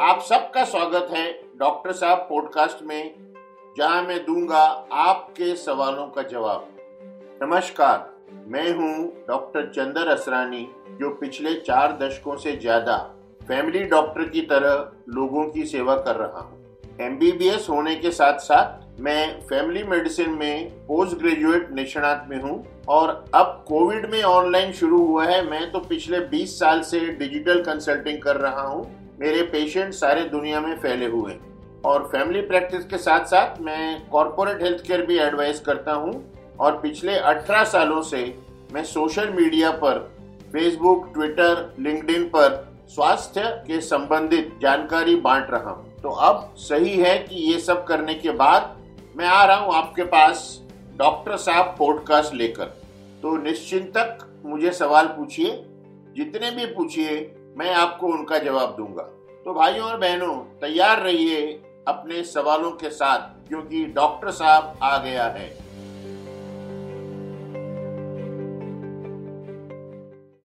आप सबका स्वागत है डॉक्टर साहब पॉडकास्ट में, जहाँ मैं दूँगा आपके सवालों का जवाब। नमस्कार, मैं हूँ डॉक्टर चंदर असरानी, जो पिछले चार दशकों से ज़्यादा फैमिली डॉक्टर की तरह लोगों की सेवा कर रहा हूँ। एमबीबीएस होने के साथ साथ मैं फैमिली मेडिसिन में पोस्ट ग्रेजुएट निष्णात में हूँ और अब कोविड में ऑनलाइन शुरू हुआ है। मैं तो पिछले 20 साल से डिजिटल कंसल्टिंग कर रहा हूँ। मेरे पेशेंट सारे दुनिया में फैले हुए हैं। और फैमिली प्रैक्टिस के साथ साथ मैं कॉरपोरेट हेल्थ केयर भी एडवाइस करता हूँ। और पिछले 18 सालों से मैं सोशल मीडिया पर फेसबुक ट्विटर लिंक्डइन पर स्वास्थ्य के संबंधित जानकारी बांट रहा हूँ। तो अब सही है कि ये सब करने के बाद मैं आ रहा हूँ आपके पास डॉक्टर साहब पॉडकास्ट लेकर। तो निश्चिंतक मुझे सवाल पूछिए, जितने भी पूछिए, मैं आपको उनका जवाब दूँगा। तो भाइयों और बहनों, तैयार रहिए अपने सवालों के साथ, क्योंकि डॉक्टर साहब आ गया है।